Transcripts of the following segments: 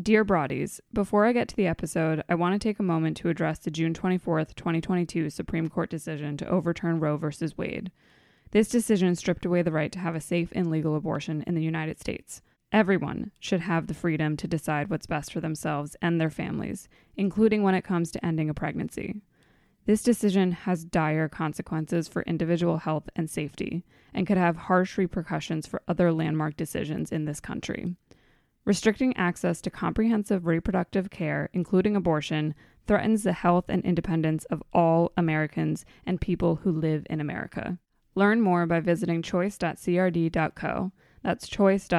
Dear Broadies, before I get to the episode, I want to take a moment to address the June 24th, 2022 Supreme Court decision to overturn Roe v. Wade. This decision stripped away the right to have a safe and legal abortion in the United States. Everyone should have the freedom to decide what's best for themselves and their families, including when it comes to ending a pregnancy. This decision has dire consequences for individual health and safety and could have harsh repercussions for other landmark decisions in this country restricting access to comprehensive reproductive care, including abortion, threatens the health and independence of all Americans and people who live in America. Learn more by visiting choice.crd.co. That's choice.crd.co.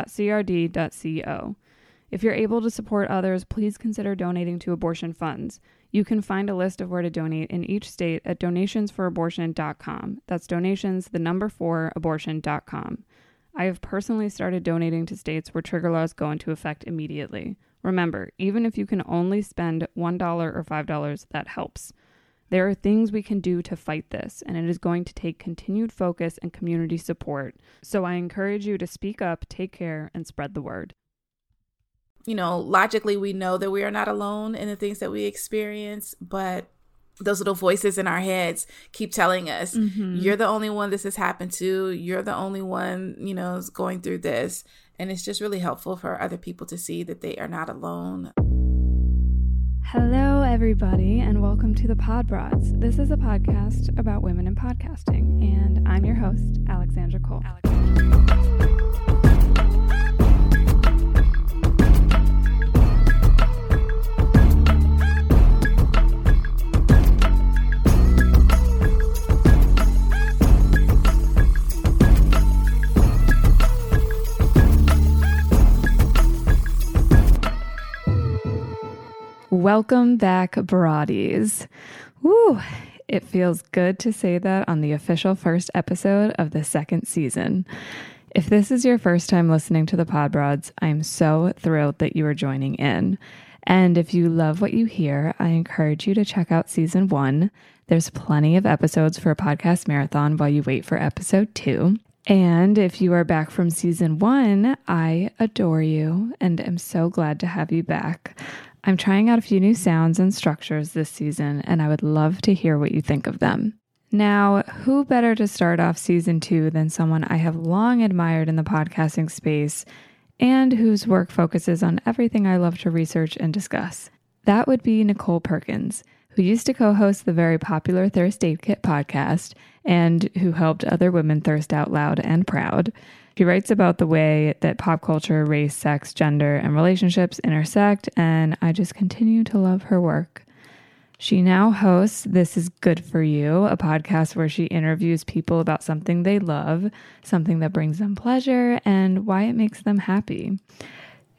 If you're able to support others, please consider donating to abortion funds. You can find a list of where to donate in each state at donations4abortion.com. That's donations, the number four, abortion.com. I have personally started donating to states where trigger laws go into effect immediately. Remember, even if you can only spend $1 or $5, that helps. There are things we can do to fight this, and it is going to take continued focus and community support. So I encourage you to speak up, take care, and spread the word. You know, logically, we know that we are not alone in the things that we experience, but those little voices in our heads keep telling us, mm-hmm. you're the only one this has happened to. You're the only one, you know, going through this. And it's just really helpful for other people to see that they are not alone. Hello, everybody, and welcome to the Pod Broads. This is a podcast about women in podcasting, and I'm your host, Alexandra Cole. Alexandra. Welcome back, Broadies. Woo! It feels good to say that on the official first episode of the second season. If this is your first time listening to the Pod Broads, I'm so thrilled that you are joining in. And if you love what you hear, I encourage you to check out season one. There's plenty of episodes for a podcast marathon while you wait for episode two. And if you are back from season one, I adore you and am so glad to have you back. I'm trying out a few new sounds and structures this season, and I would love to hear what you think of them. Now, who better to start off season two than someone I have long admired in the podcasting space and whose work focuses on everything I love to research and discuss? That would be Nichole Perkins, who used to co host the very popular Thirst Aid Kit podcast and who helped other women thirst out loud and proud. She writes about the way that pop culture, race, sex, gender, and relationships intersect, and I just continue to love her work. She now hosts This Is Good For You, a podcast where she interviews people about something they love, something that brings them pleasure, and why it makes them happy.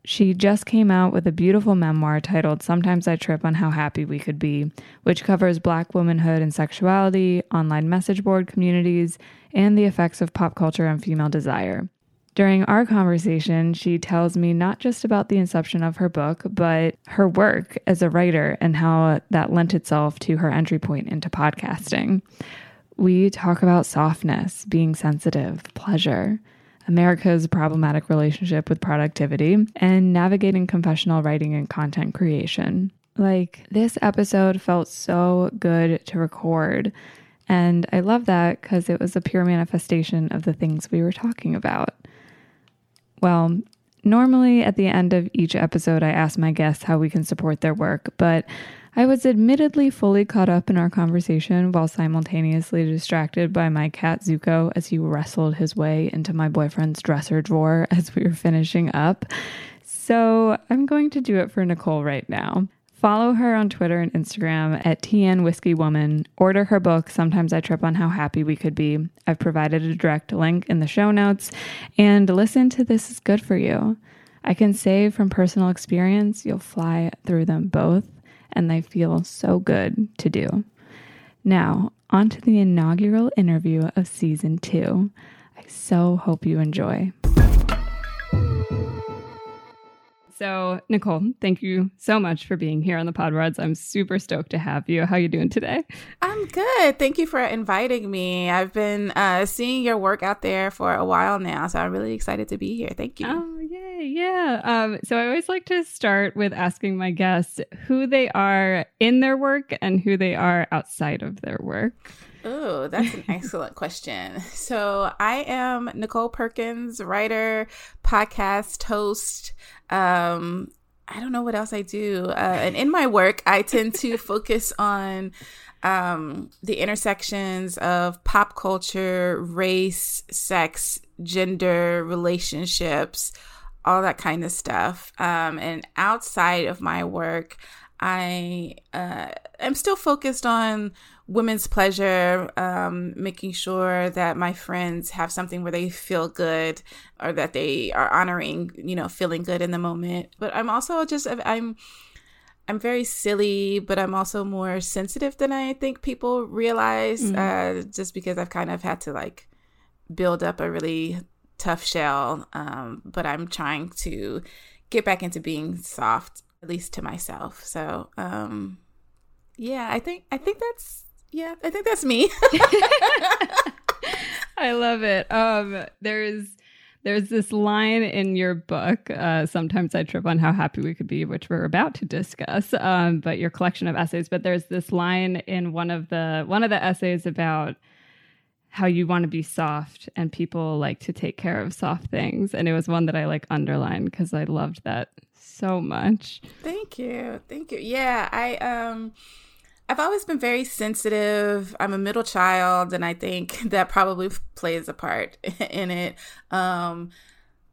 She just came out with a beautiful memoir titled Sometimes I Trip on How Happy We Could Be, which covers Black womanhood and sexuality, online message board communities, and the effects of pop culture on female desire. During our conversation, she tells me not just about the inception of her book, but her work as a writer and how that lent itself to her entry point into podcasting. We talk about softness, being sensitive, pleasure, America's problematic relationship with productivity, and navigating confessional writing and content creation. Like, this episode felt so good to record. And I love that because it was a pure manifestation of the things we were talking about. Well, normally at the end of each episode, I ask my guests how we can support their work, but I was admittedly fully caught up in our conversation while simultaneously distracted by my cat Zuko as he wrestled his way into my boyfriend's dresser drawer as we were finishing up. So I'm going to do it for Nichole right now. Follow her on Twitter and Instagram at TN Whiskey Woman. Order her book, Sometimes I Trip on How Happy We Could Be. I've provided a direct link in the show notes. And listen to This Is Good For You. I can say from personal experience, you'll fly through them both and they feel so good to do. Now, on to the inaugural interview of season two. I so hope you enjoy. So, Nichole, thank you so much for being here on the Pod Broads. I'm super stoked to have you. How are you doing today? I'm good. Thank you for inviting me. I've been uh, seeing your work out there for a while now, so I'm really excited to be here. Thank you. Oh, yay. Yeah. Um, so, I always like to start with asking my guests who they are in their work and who they are outside of their work. Oh, that's an excellent question. So, I am Nichole Perkins, writer, podcast host. Um, I don't know what else I do. Uh, and in my work, I tend to focus on um, the intersections of pop culture, race, sex, gender, relationships, all that kind of stuff. Um, and outside of my work, I uh, am still focused on women's pleasure, um, making sure that my friends have something where they feel good or that they are honoring, you know, feeling good in the moment. But I'm also just, I'm, I'm very silly, but I'm also more sensitive than I think people realize, mm-hmm. uh, just because I've kind of had to like build up a really tough shell. Um, but I'm trying to get back into being soft, at least to myself. So, um, yeah, I think I think that's yeah, I think that's me. I love it. Um, there's there's this line in your book. Uh, Sometimes I trip on how happy we could be, which we're about to discuss. Um, but your collection of essays. But there's this line in one of the one of the essays about how you want to be soft and people like to take care of soft things and it was one that i like underlined because i loved that so much thank you thank you yeah i um I've always been very sensitive. I'm a middle child, and I think that probably plays a part in it. Um,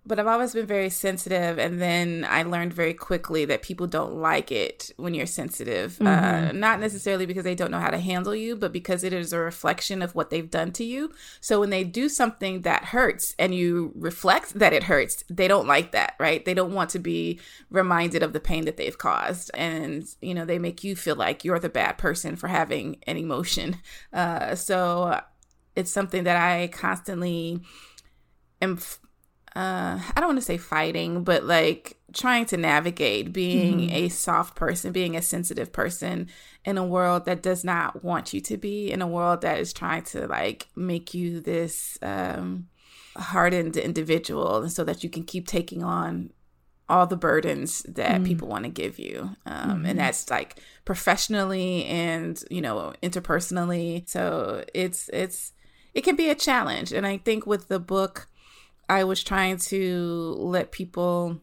but I've always been very sensitive. And then I learned very quickly that people don't like it when you're sensitive. Uh, mm-hmm. Uh, not necessarily because they don't know how to handle you, but because it is a reflection of what they've done to you. So when they do something that hurts and you reflect that it hurts, they don't like that, right? They don't want to be reminded of the pain that they've caused. And, you know, they make you feel like you're the bad person for having an emotion. Uh, so it's something that I constantly am uh, I don't want to say fighting, but like trying to navigate being mm-hmm. a soft person, being a sensitive person in a world that does not want you to be, in a world that is trying to like make you this um, hardened individual so that you can keep taking on all the burdens that mm-hmm. people want to give you. Um, mm-hmm. And that's like professionally and, you know, interpersonally. So it's, it's, it can be a challenge. And I think with the book, I was trying to let people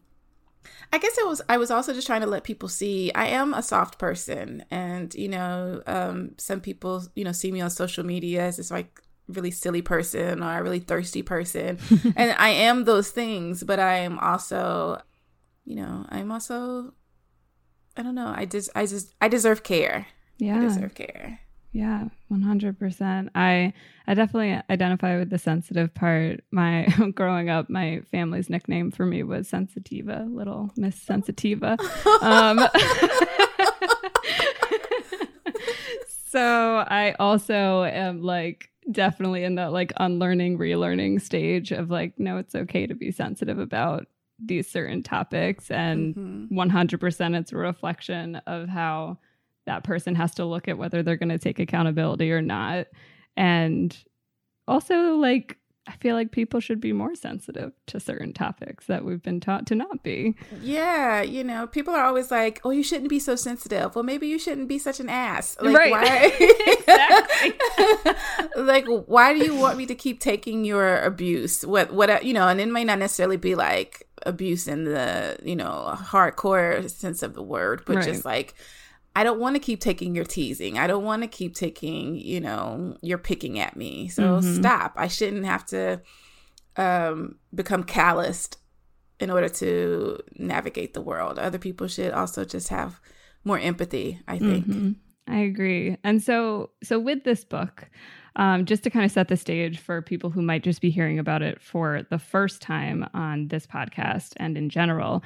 I guess it was I was also just trying to let people see I am a soft person. And you know um, some people you know see me on social media as this like really silly person or a really thirsty person. And I am those things but I am also you know I'm also I don't know. I just I just I deserve care. Yeah. I deserve care yeah, 100%. I I definitely identify with the sensitive part. My growing up, my family's nickname for me was Sensitiva, little Miss Sensitiva. um, so I also am like definitely in that like unlearning, relearning stage of like, no, it's okay to be sensitive about these certain topics. And mm-hmm. 100% it's a reflection of how that person has to look at whether they're going to take accountability or not. And also, like, I feel like people should be more sensitive to certain topics that we've been taught to not be. Yeah, you know, people are always like, "Oh, you shouldn't be so sensitive." Well, maybe you shouldn't be such an ass. Like, right. Why? like, why do you want me to keep taking your abuse? What, what, you know? And it may not necessarily be like abuse in the you know hardcore sense of the word, but right. just like I don't want to keep taking your teasing. I don't want to keep taking, you know, you're picking at me. So mm-hmm. stop. I shouldn't have to um, become calloused in order to navigate the world. Other people should also just have more empathy, I think. Mm-hmm. I agree. And so so with this book, um, just to kind of set the stage for people who might just be hearing about it for the first time on this podcast and in general,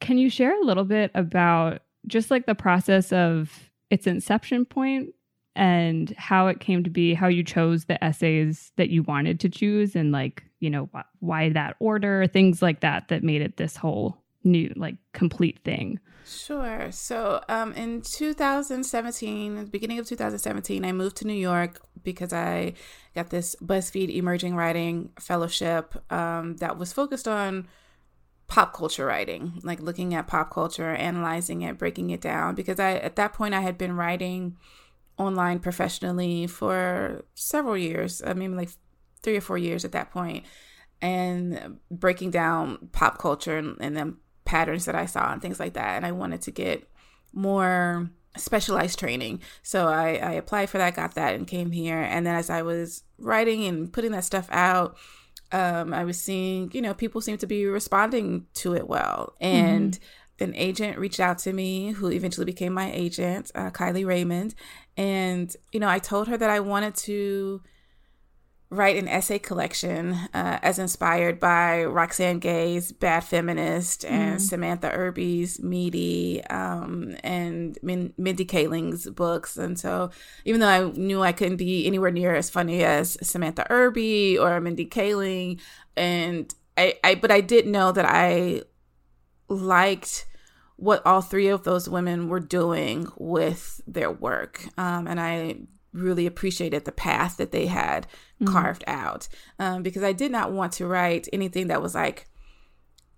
can you share a little bit about just like the process of its inception point and how it came to be, how you chose the essays that you wanted to choose, and like, you know, wh- why that order, things like that, that made it this whole new like complete thing? Sure. So, um, in 2017, beginning of 2017, I moved to New York because I got this BuzzFeed Emerging Writing Fellowship um, that was focused on pop culture writing, like looking at pop culture, analyzing it, breaking it down. Because I, at that point, I had been writing online professionally for several years. Uh, I mean, like three or four years at that point, and breaking down pop culture and, and then patterns that I saw and things like that. And I wanted to get more specialized training. So I, I applied for that, got that, and came here. And then as I was writing and putting that stuff out, um, I was seeing, you know, people seem to be responding to it well. And mm-hmm. an agent reached out to me who eventually became my agent, uh, Kylie Raymond. And, you know, I told her that I wanted to write an essay collection uh, as inspired by Roxane Gay's Bad Feminist and mm. Samantha Irby's Meaty um, and Min- Mindy Kaling's books. And so, even though I knew I couldn't be anywhere near as funny as Samantha Irby or Mindy Kaling, and I, I but I did know that I liked what all three of those women were doing with their work. Um, and I really appreciated the path that they had mm-hmm. carved out. Um, because I did not want to write anything that was like,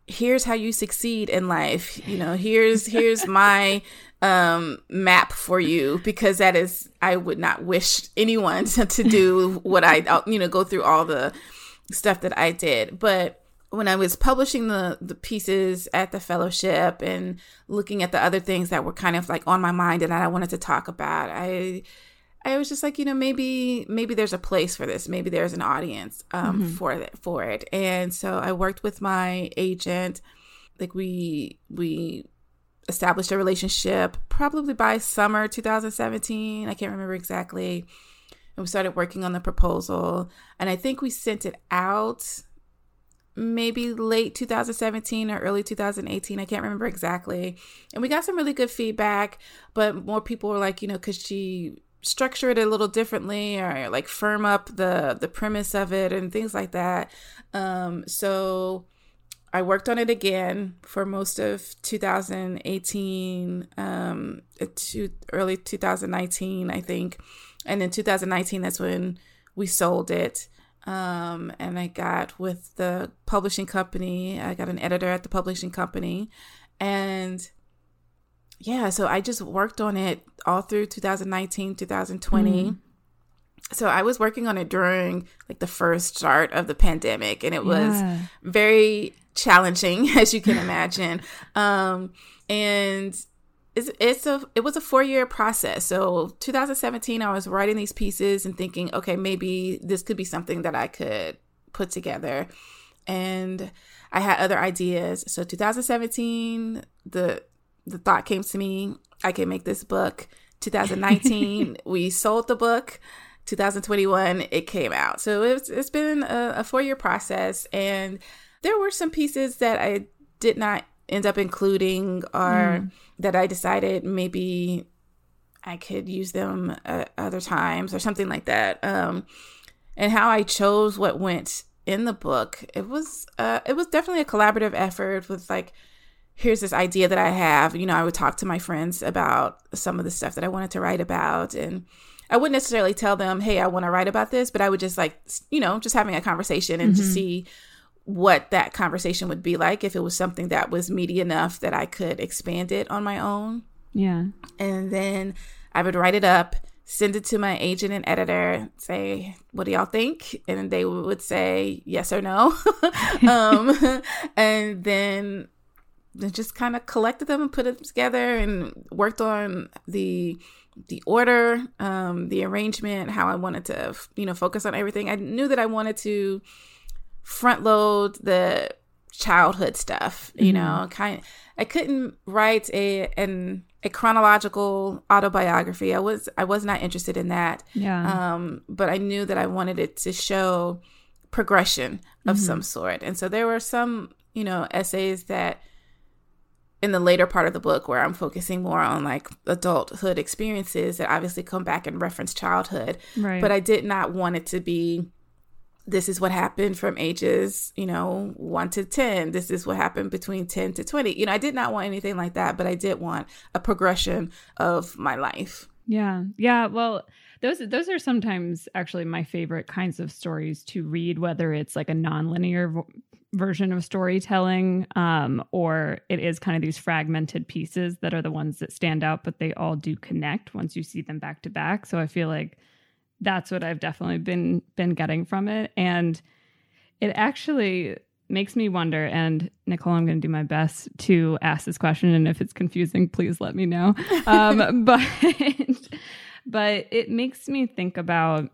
here's how you succeed in life. You know here's here's my um map for you. Because that is i would not wish anyone to, to do what i you know go through all the stuff that i did. But when i was publishing the the pieces at the fellowship and looking at the other things that were kind of like on my mind and that i wanted to talk about i I was just like, you know, maybe maybe there's a place for this. Maybe there's an audience um, mm-hmm. for it for it. And so I worked with my agent. Like we we established a relationship probably by summer 2017. I can't remember exactly. And we started working on the proposal. And I think we sent it out maybe late 2017 or early 2018. I can't remember exactly. And we got some really good feedback, but more people were like, you know, because she structure it a little differently or like firm up the the premise of it and things like that. Um so i worked on it again for most of 2018 um to early 2019 i think. And in 2019 that's when we sold it. Um and i got with the publishing company. I got an editor at the publishing company. And yeah, so I just worked on it all through 2019, 2020. Mm-hmm. So I was working on it during like the first start of the pandemic and it was yeah. very challenging as you can imagine. um and it's, it's a it was a 4-year process. So 2017 I was writing these pieces and thinking, okay, maybe this could be something that I could put together. And I had other ideas. So 2017, the the thought came to me I can make this book. 2019, we sold the book. 2021, it came out. So it's it's been a, a four year process, and there were some pieces that I did not end up including, or mm. that I decided maybe I could use them uh, other times or something like that. Um, and how I chose what went in the book, it was uh, it was definitely a collaborative effort with like here's this idea that I have. You know, I would talk to my friends about some of the stuff that I wanted to write about. And I wouldn't necessarily tell them, hey, I want to write about this, but I would just like, you know, just having a conversation and mm-hmm. to see what that conversation would be like if it was something that was meaty enough that I could expand it on my own. Yeah. And then I would write it up, send it to my agent and editor, say, what do y'all think? And they would say yes or no. um, and then just kind of collected them and put them together and worked on the the order, um, the arrangement, how I wanted to, you know, focus on everything. I knew that I wanted to front load the childhood stuff, you mm-hmm. know, kind I couldn't write a an a chronological autobiography. I was I was not interested in that. Yeah. Um, but I knew that I wanted it to show progression of mm-hmm. some sort. And so there were some, you know, essays that in the later part of the book where I'm focusing more on like adulthood experiences that obviously come back and reference childhood. Right. But I did not want it to be this is what happened from ages, you know, one to 10. This is what happened between 10 to 20. You know, I did not want anything like that, but I did want a progression of my life. Yeah. Yeah. Well, those those are sometimes actually my favorite kinds of stories to read, whether it's like a nonlinear version of storytelling, um, or it is kind of these fragmented pieces that are the ones that stand out, but they all do connect once you see them back to back. So I feel like that's what I've definitely been been getting from it, and it actually makes me wonder. And Nichole, I'm going to do my best to ask this question, and if it's confusing, please let me know. Um, but but it makes me think about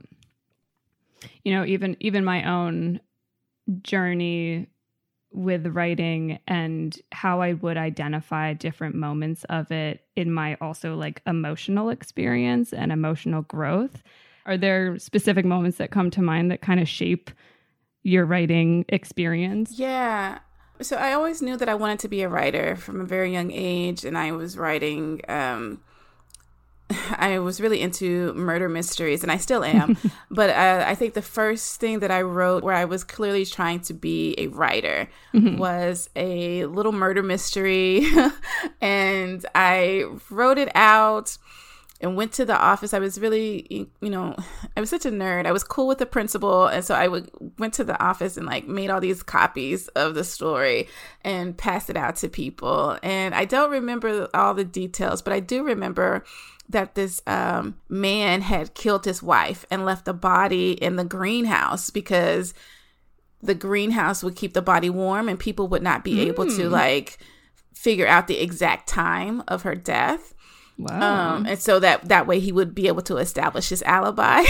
you know even even my own journey with writing and how I would identify different moments of it in my also like emotional experience and emotional growth. Are there specific moments that come to mind that kind of shape your writing experience? Yeah. So I always knew that I wanted to be a writer from a very young age, and I was writing um, I was really into murder mysteries, and I still am. but uh, I think the first thing that I wrote, where I was clearly trying to be a writer, mm-hmm. was a little murder mystery, and I wrote it out and went to the office. I was really, you know, I was such a nerd. I was cool with the principal, and so I would went to the office and like made all these copies of the story and passed it out to people. And I don't remember all the details, but I do remember that this um, man had killed his wife and left the body in the greenhouse because the greenhouse would keep the body warm and people would not be mm. able to hmm. like figure out the exact time of her death. Wow. Um, and so that that way he would be able to establish his alibi.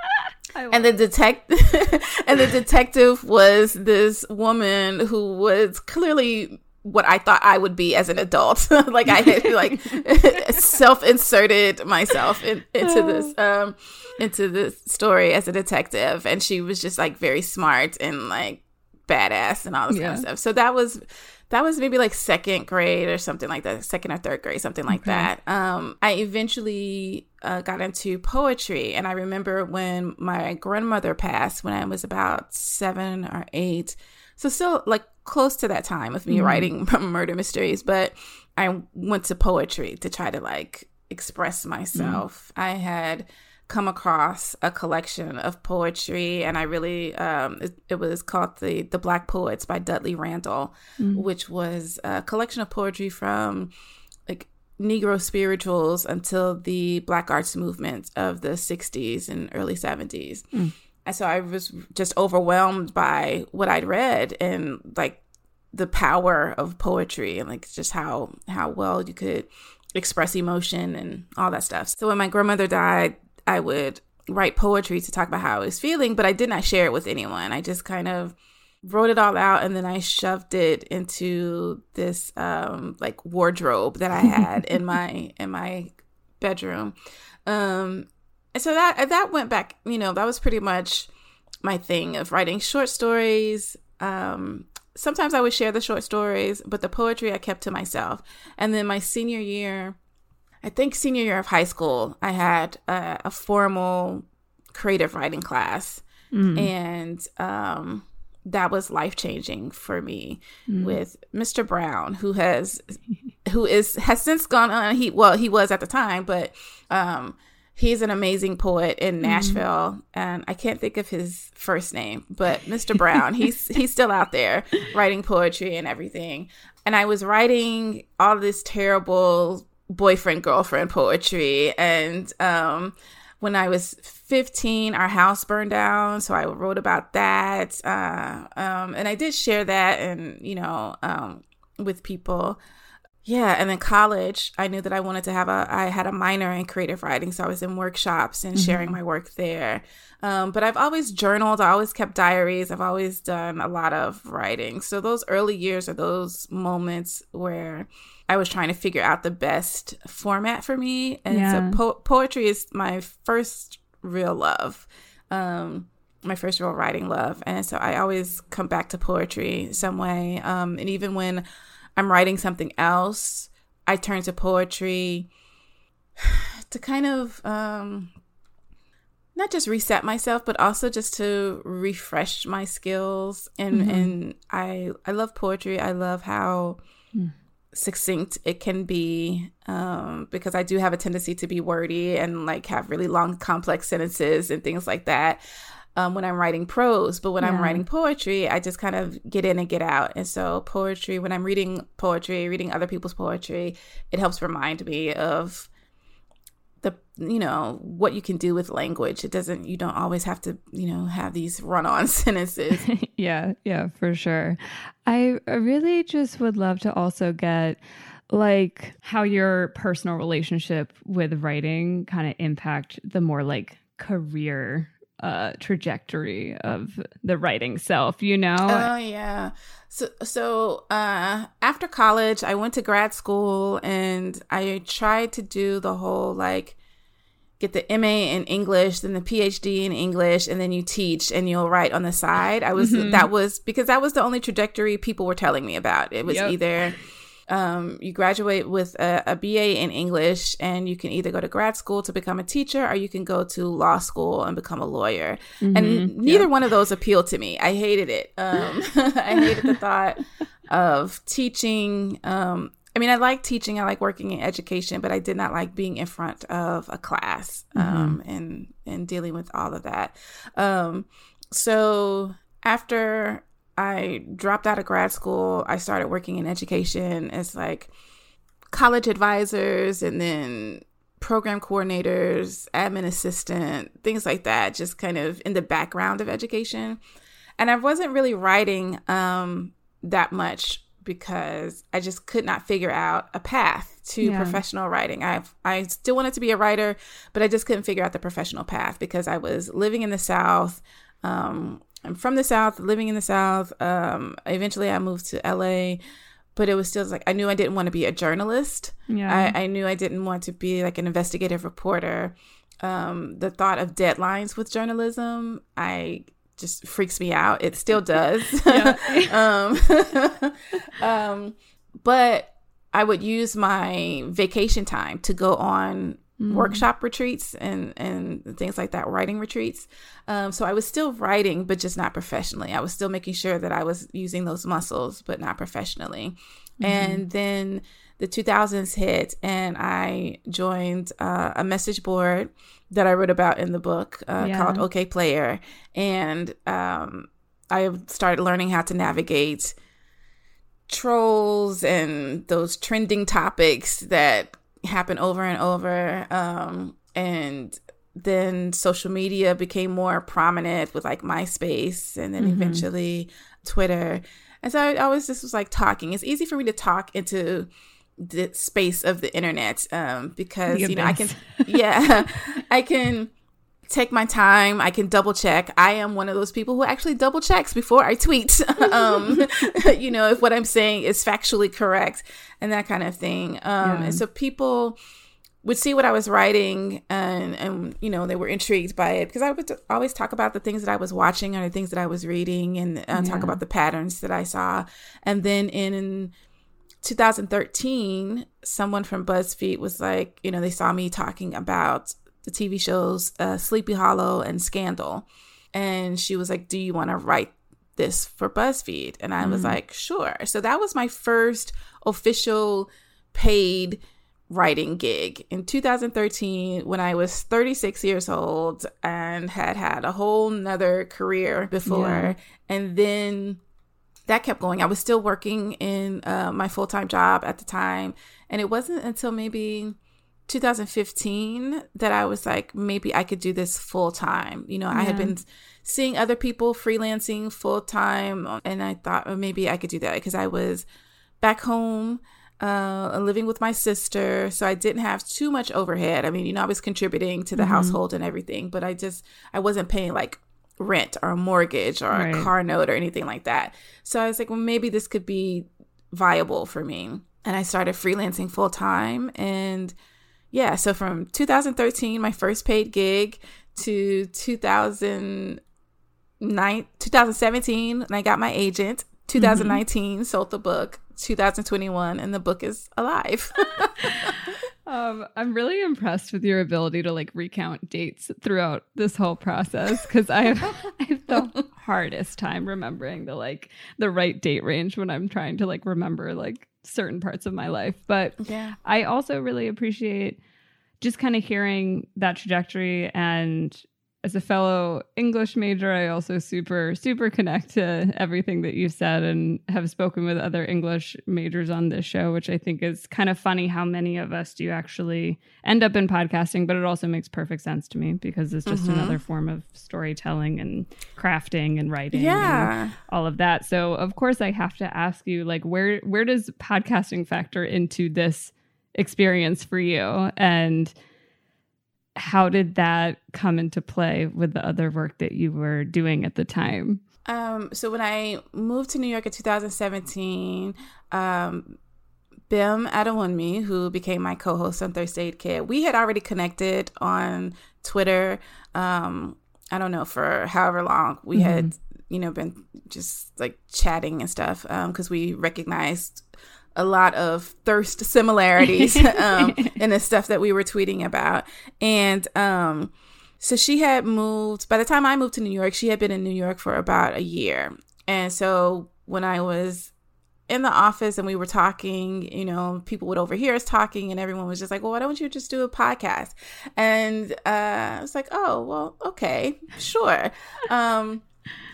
and the detect and the detective was this woman who was clearly what I thought I would be as an adult. like I had like self-inserted myself in, into this um into this story as a detective and she was just like very smart and like badass and all this yeah. kind of stuff. So that was that was maybe like second grade or something like that, second or third grade, something like okay. that. Um, I eventually uh, got into poetry, and I remember when my grandmother passed when I was about seven or eight. So still like close to that time of me mm-hmm. writing murder mysteries, but I went to poetry to try to like express myself. Mm-hmm. I had come across a collection of poetry and I really um, it, it, was called the the Black Poets by Dudley Randall, mm-hmm. which was a collection of poetry from like Negro spirituals until the Black Arts movement of the 60s and early 70s. Mm. And so I was just overwhelmed by what I'd read and like the power of poetry and like just how how well you could express emotion and all that stuff. So when my grandmother died, I would write poetry to talk about how I was feeling, but I did not share it with anyone. I just kind of wrote it all out and then I shoved it into this um like wardrobe that I had in my in my bedroom. Um and so that that went back, you know, that was pretty much my thing of writing short stories. Um, sometimes I would share the short stories, but the poetry I kept to myself. And then my senior year, I think senior year of high school, I had a, a formal creative writing class, mm. and um, that was life changing for me mm. with Mr. Brown, who has who is has since gone on. He well, he was at the time, but um, he's an amazing poet in mm-hmm. Nashville, and I can't think of his first name, but Mr. Brown. he's he's still out there writing poetry and everything. And I was writing all this terrible boyfriend girlfriend poetry, and um, when I was 15, our house burned down, so I wrote about that, uh, um, and I did share that, and you know, um, with people. Yeah, and then college, I knew that I wanted to have a. I had a minor in creative writing, so I was in workshops and mm-hmm. sharing my work there. Um, but I've always journaled. I always kept diaries. I've always done a lot of writing. So those early years are those moments where I was trying to figure out the best format for me. And yeah. so po- poetry is my first real love. Um, my first real writing love, and so I always come back to poetry some way. Um, and even when I'm writing something else, I turn to poetry to kind of um not just reset myself, but also just to refresh my skills. And mm-hmm. and I I love poetry. I love how mm. succinct it can be um, because I do have a tendency to be wordy and like have really long, complex sentences and things like that. Um, when I'm writing prose, but when yeah. I'm writing poetry, I just kind of get in and get out. And so, poetry, when I'm reading poetry, reading other people's poetry, it helps remind me of the you know what you can do with language it doesn't you don't always have to you know have these run-on sentences yeah yeah for sure i really just would love to also get like how your personal relationship with writing kind of impact the more like career uh trajectory of the writing self you know oh yeah so so uh after college i went to grad school and i tried to do the whole like get the MA in English, then the PhD in English, and then you teach and you'll write on the side. I was mm-hmm. that was because that was the only trajectory people were telling me about. It was yep. either um, you graduate with a, a, BA in English and you can either go to grad school to become a teacher or you can go to law school and become a lawyer. Mm-hmm. And neither yep. one of those appealed to me. I hated it. Um, I hated the thought of teaching. Um, I mean, I like teaching, I like working in education, but I did not like being in front of a class um, mm-hmm. and and dealing with all of that. Um, so after I dropped out of grad school, I started working in education as like college advisors and then program coordinators, admin assistant, things like that, just kind of in the background of education. And I wasn't really writing um, that much because I just could not figure out a path to yeah. professional writing. I I still wanted to be a writer, but I just couldn't figure out the professional path because I was living in the South. Um, I'm from the South, living in the South. Um, eventually, I moved to LA, but it was still like I knew I didn't want to be a journalist. Yeah. I, I knew I didn't want to be like an investigative reporter. Um, the thought of deadlines with journalism, I just freaks me out. It still does. um, um, but I would use my vacation time to go on mm. workshop retreats and and things like that, writing retreats. Um, so I was still writing, but just not professionally. I was still making sure that I was using those muscles, but not professionally. Mm-hmm. And then the 2000s hit, and I joined uh, a message board that I wrote about in the book uh, yeah. called Okayplayer. And um, I started learning how to navigate trolls and those trending topics that happen over and over. Um, and then social media became more prominent with like MySpace and then mm-hmm. eventually Twitter. And so I always just was like talking. It's easy for me to talk into the space of the internet um, because you know I can yeah I can take my time. I can double check. I am one of those people who actually double checks before I tweet. Um, you know if what I'm saying is factually correct and that kind of thing. Um, yeah. and so people would see what I was writing and and you know they were intrigued by it because I would always talk about the things that I was watching or the things that I was reading and uh, yeah. talk about the patterns that I saw. And then in 2013, someone from BuzzFeed was like, you know, they saw me talking about the TV shows uh, Sleepy Hollow and Scandal. And she was like, Do you want to write this for BuzzFeed? And I mm was like, Sure. So that was my first official paid writing gig in 2013 when I was 36 years old and had had a whole nother career before. Yeah. And then that kept going. I was still working in uh, my full time job at the time. And it wasn't until maybe 2015 that I was like, maybe I could do this full time. You know, yeah. I had been seeing other people freelancing full time. And I thought well, maybe I could do that because I was back home. Uh, living with my sister, so I didn't have too much overhead. I mean, you know, I was contributing to the mm-hmm. household and everything, but I just I wasn't paying like rent or a mortgage or right. a car note or anything like that. So I was like, well, maybe this could be viable for me. And I started freelancing full time. And yeah, so from 2013, my first paid gig, to 2009, 2017, and I got my agent. 2019, mm-hmm. sold the book. 2021, and the book is alive. Um, I'm really impressed with your ability to like recount dates throughout this whole process because I have, I have the hardest time remembering the like the right date range when I'm trying to like remember like certain parts of my life. But Yeah. I also really appreciate just kind of hearing that trajectory and as a fellow English major, I also super, super connect to everything that you said and have spoken with other English majors on this show, which I think is kind of funny how many of us do actually end up in podcasting, but it also makes perfect sense to me because it's just Mhm. another form of storytelling and crafting and writing and Yeah. all of that. So of course I have to ask you like where where does podcasting factor into this experience for you and how did that come into play with the other work that you were doing at the time? Um, so when I moved to New York in 2017, um, Bim Adewunmi, who became my co-host on Thirst Aid Kit, we had already connected on Twitter. Um, I don't know for however long we had, you know, been just like chatting and stuff because we recognized a lot of thirst similarities um, in the stuff that we were tweeting about, and um, so she had moved. By the time I moved to New York, she had been in New York for about a year, and so when I was in the office and we were talking, you know, people would overhear us talking, and everyone was just like, "Well, why don't you just do a podcast?" And uh, I was like, "Oh, well, okay, sure." Um,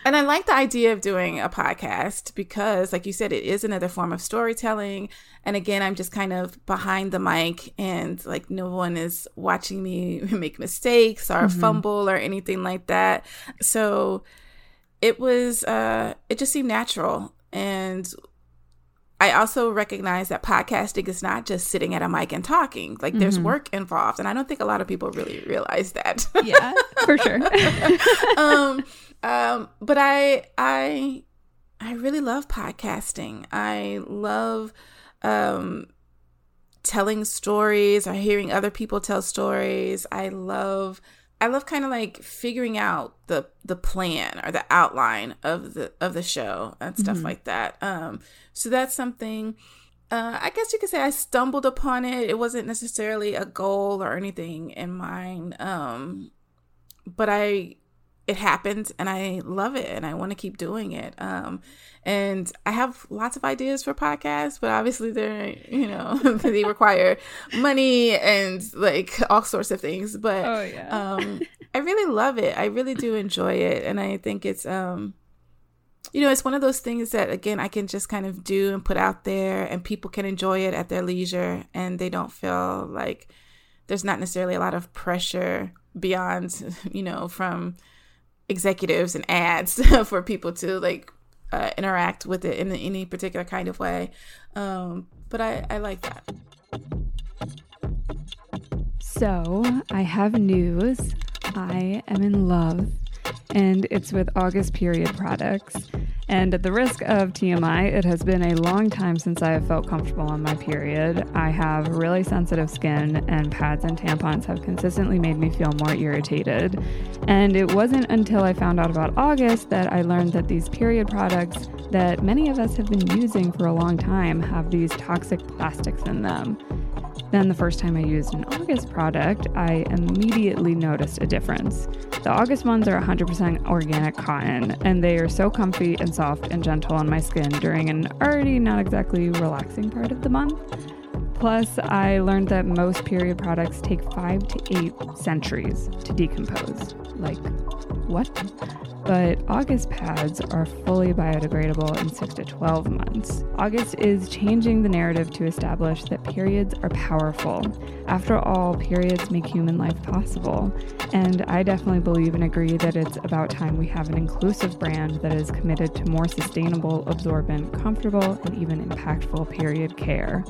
and I like the idea of doing a podcast because, like you said, it is another form of storytelling. And again, I'm just kind of behind the mic, and like no one is watching me make mistakes or fumble or anything like that. So it was, uh, it just seemed natural. And I also recognize that podcasting is not just sitting at a mic and talking. Like there's work involved, and I don't think a lot of people really realize that. Yeah, for sure. um, um, but I, I, I really love podcasting. I love, um, telling stories or hearing other people tell stories. I love, I love kind of like figuring out the the plan or the outline of the of the show and stuff like that. Um, so that's something. Uh, I guess you could say I stumbled upon it. It wasn't necessarily a goal or anything in mind. Um, but I it happened and I love it and I want to keep doing it. Um, and I have lots of ideas for podcasts, but obviously they're, you know, they require money and like all sorts of things. But Oh, yeah. um, I really love it. I really do enjoy it. And I think it's, um, you know, it's one of those things that, again, I can just kind of do and put out there and people can enjoy it at their leisure and they don't feel like there's not necessarily a lot of pressure beyond, you know, from executives and ads for people to like uh, interact with it in any particular kind of way. Um, but I, I like that. So, I have news. I am in love, and it's with August Period products. And at the risk of TMI, it has been a long time since I have felt comfortable on my period. I have really sensitive skin, and pads and tampons have consistently made me feel more irritated. And it wasn't until I found out about August that I learned that these period products that many of us have been using for a long time have these toxic plastics in them. Then, the first time I used an August product, I immediately noticed a difference. The August ones are 100% organic cotton, and they are so comfy and soft and gentle on my skin during an already not exactly relaxing part of the month. Plus, I learned that most period products take five to eight centuries to decompose. Like, what? But August pads are fully biodegradable in 6 to 12 months. August is changing the narrative to establish that periods are powerful. After all, periods make human life possible. And I definitely believe and agree that it's about time we have an inclusive brand that is committed to more sustainable, absorbent, comfortable, and even impactful period care.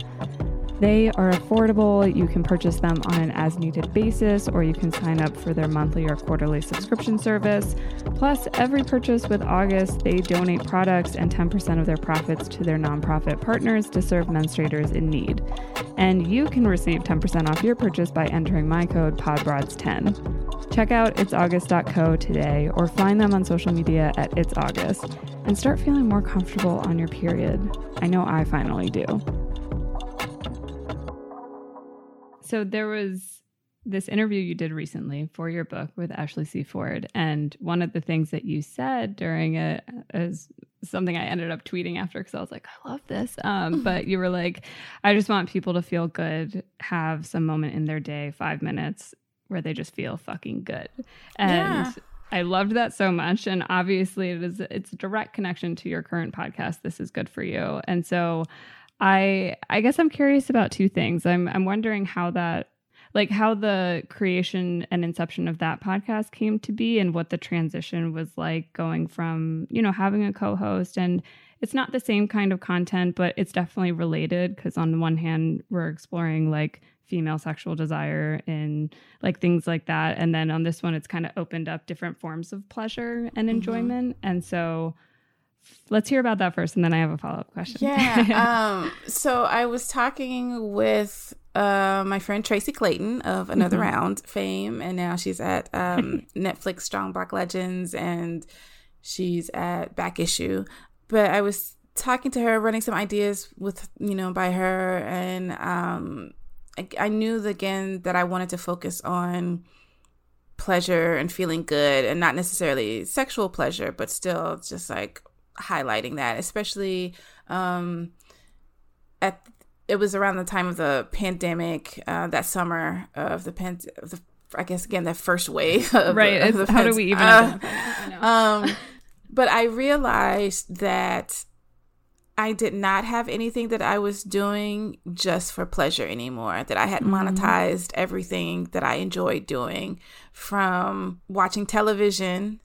They are affordable. You can purchase them on an as needed basis, or you can sign up for their monthly or quarterly subscription service. Plus, every purchase with August, they donate products and 10% of their profits to their nonprofit partners to serve menstruators in need. And you can receive 10% off your purchase by entering my code PODBROADS10. Check out itsaugust.co today or find them on social media at itsaugust and start feeling more comfortable on your period. I know I finally do. So there was this interview you did recently for your book with Ashley C. Ford. And one of the things that you said during it is something I ended up tweeting after because I was like, I love this. Um, but you were like, I just want people to feel good, have some moment in their day, five minutes where they just feel fucking good. And yeah. I loved that so much. And obviously it is it's a direct connection to your current podcast. This is good for you. And so I I guess I'm curious about two things. I'm I'm wondering how that like how the creation and inception of that podcast came to be and what the transition was like going from, you know, having a co-host and it's not the same kind of content, but it's definitely related because on the one hand, we're exploring like female sexual desire and like things like that. And then on this one, it's kind of opened up different forms of pleasure and mm-hmm. enjoyment. Mm-hmm. And so let's hear about that first and then I have a follow up question. Yeah. um, so I was talking with uh, my friend Tracy Clayton of Another mm-hmm. Round fame, and now she's at um, Netflix Strong Black Legends, and she's at Back Issue. But I was talking to her, running some ideas with you know by her, and um, I, I knew again that I wanted to focus on pleasure and feeling good, and not necessarily sexual pleasure, but still just like highlighting that, especially um, at it was around the time of the pandemic uh, that summer of the pan. The, I guess again the first wave. Of right. The, of the how do we even? Uh, um, but I realized that I did not have anything that I was doing just for pleasure anymore. That I had mm-hmm. monetized everything that I enjoyed doing, from watching television,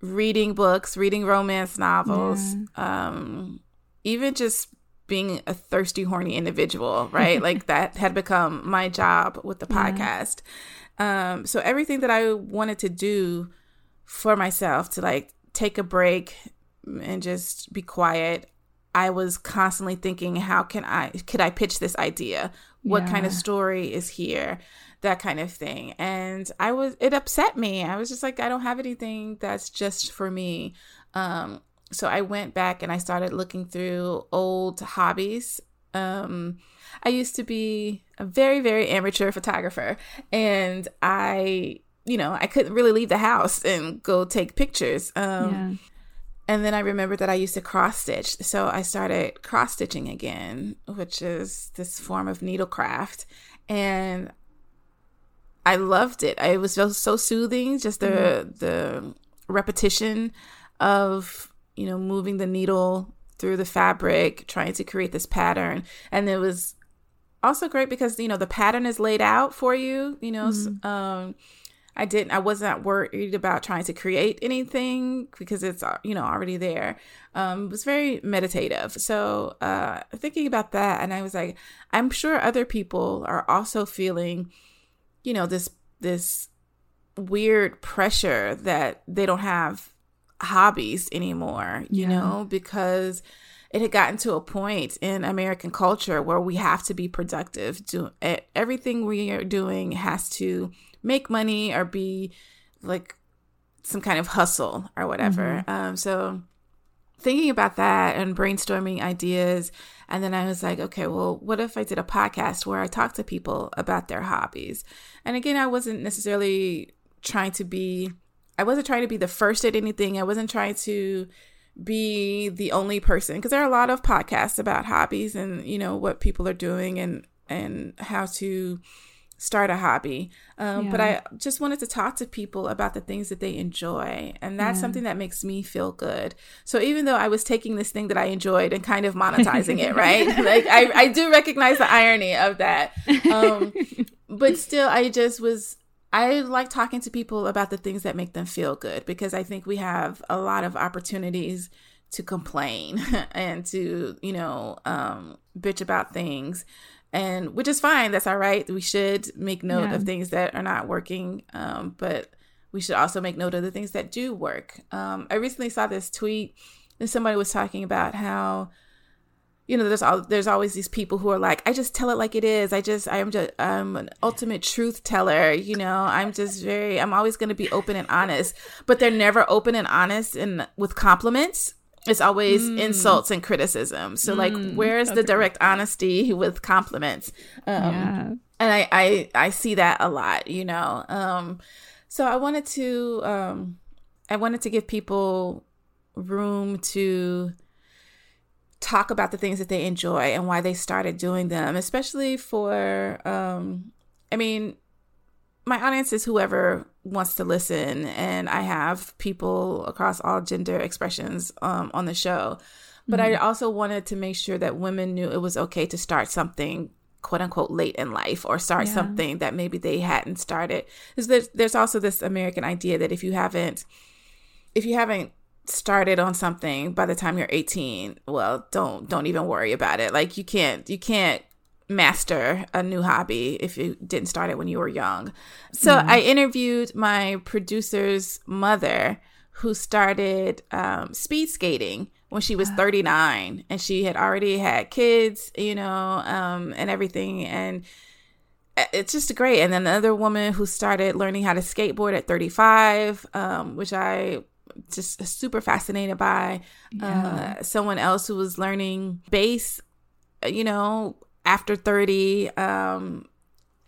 reading books, reading romance novels, yeah. um, even just being a thirsty, horny individual, right? like that had become my job with the podcast. Yeah. Um, so everything that I wanted to do for myself to like take a break and just be quiet, I was constantly thinking, how can I could I pitch this idea? What yeah. kind of story is here? That kind of thing. And I was it upset me. I was just like, I don't have anything that's just for me. Um, so I went back and I started looking through old hobbies. Um, I used to be a very, very amateur photographer, and I, you know, I couldn't really leave the house and go take pictures. Um, yeah. And then I remembered that I used to cross stitch. So I started cross stitching again, which is this form of needlecraft. And I loved it. It was so, so soothing, just the mm-hmm. the repetition of you know, moving the needle through the fabric, trying to create this pattern. And it was also great because, you know, the pattern is laid out for you, you know. Mm-hmm. Um, I didn't, I wasn't worried about trying to create anything because it's, uh, you know, already there. Um, it was very meditative. So, uh, thinking about that, and I was like, I'm sure other people are also feeling, you know, this, this weird pressure that they don't have hobbies anymore, you yeah. know, because it had gotten to a point in American culture where we have to be productive. Do everything we are doing has to make money or be like some kind of hustle or whatever. Mm-hmm. Um, so thinking about that and brainstorming ideas, and then I was like, okay, well, what if I did a podcast where I talk to people about their hobbies? And again, I wasn't necessarily trying to be I wasn't trying to be the first at anything. I wasn't trying to be the only person because there are a lot of podcasts about hobbies and you know what people are doing and and how to start a hobby. Um, yeah. But I just wanted to talk to people about the things that they enjoy. And that's yeah. something that makes me feel good. So even though I was taking this thing that I enjoyed and kind of monetizing it, right? like I, I do recognize the irony of that. Um, but still, I just was I like talking to people about the things that make them feel good because I think we have a lot of opportunities to complain and to, you know, um, bitch about things. And which is fine. That's all right. We should make note yeah. of things that are not working. Um, but we should also make note of the things that do work. Um, I recently saw this tweet and somebody was talking about how you know there's all there's always these people who are like i just tell it like it is i just i'm just i'm an ultimate truth teller you know i'm just very i'm always going to be open and honest but they're never open and honest and with compliments it's always mm. insults and criticism so mm. like where's That's the direct right. honesty with compliments um, yeah. and I, I I see that a lot, you know. Um, so I wanted to um, I wanted to give people room to talk about the things that they enjoy and why they started doing them, especially for um, I mean, my audience is whoever wants to listen, and I have people across all gender expressions um, on the show. But mm-hmm. I also wanted to make sure that women knew it was okay to start something quote unquote late in life or start yeah. something that maybe they hadn't started. There's, there's also this American idea that if you haven't if you haven't started on something by the time you're 18, well, don't don't even worry about it. Like you can't you can't master a new hobby if you didn't start it when you were young. So mm. I interviewed my producer's mother who started um, speed skating when she was 39 and she had already had kids, you know, um, and everything. And it's just great. And then another woman who started learning how to skateboard at 35, um, which I just super fascinated by. Yeah. Uh, someone else who was learning bass, you know, after 30. Um,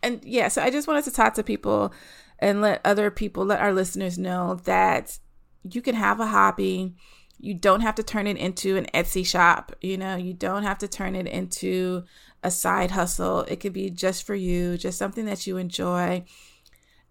and yeah, so I just wanted to talk to people and let other people, let our listeners know that you can have a hobby you don't have to turn it into an Etsy shop. You know, you don't have to turn it into a side hustle. It could be just for you, just something that you enjoy.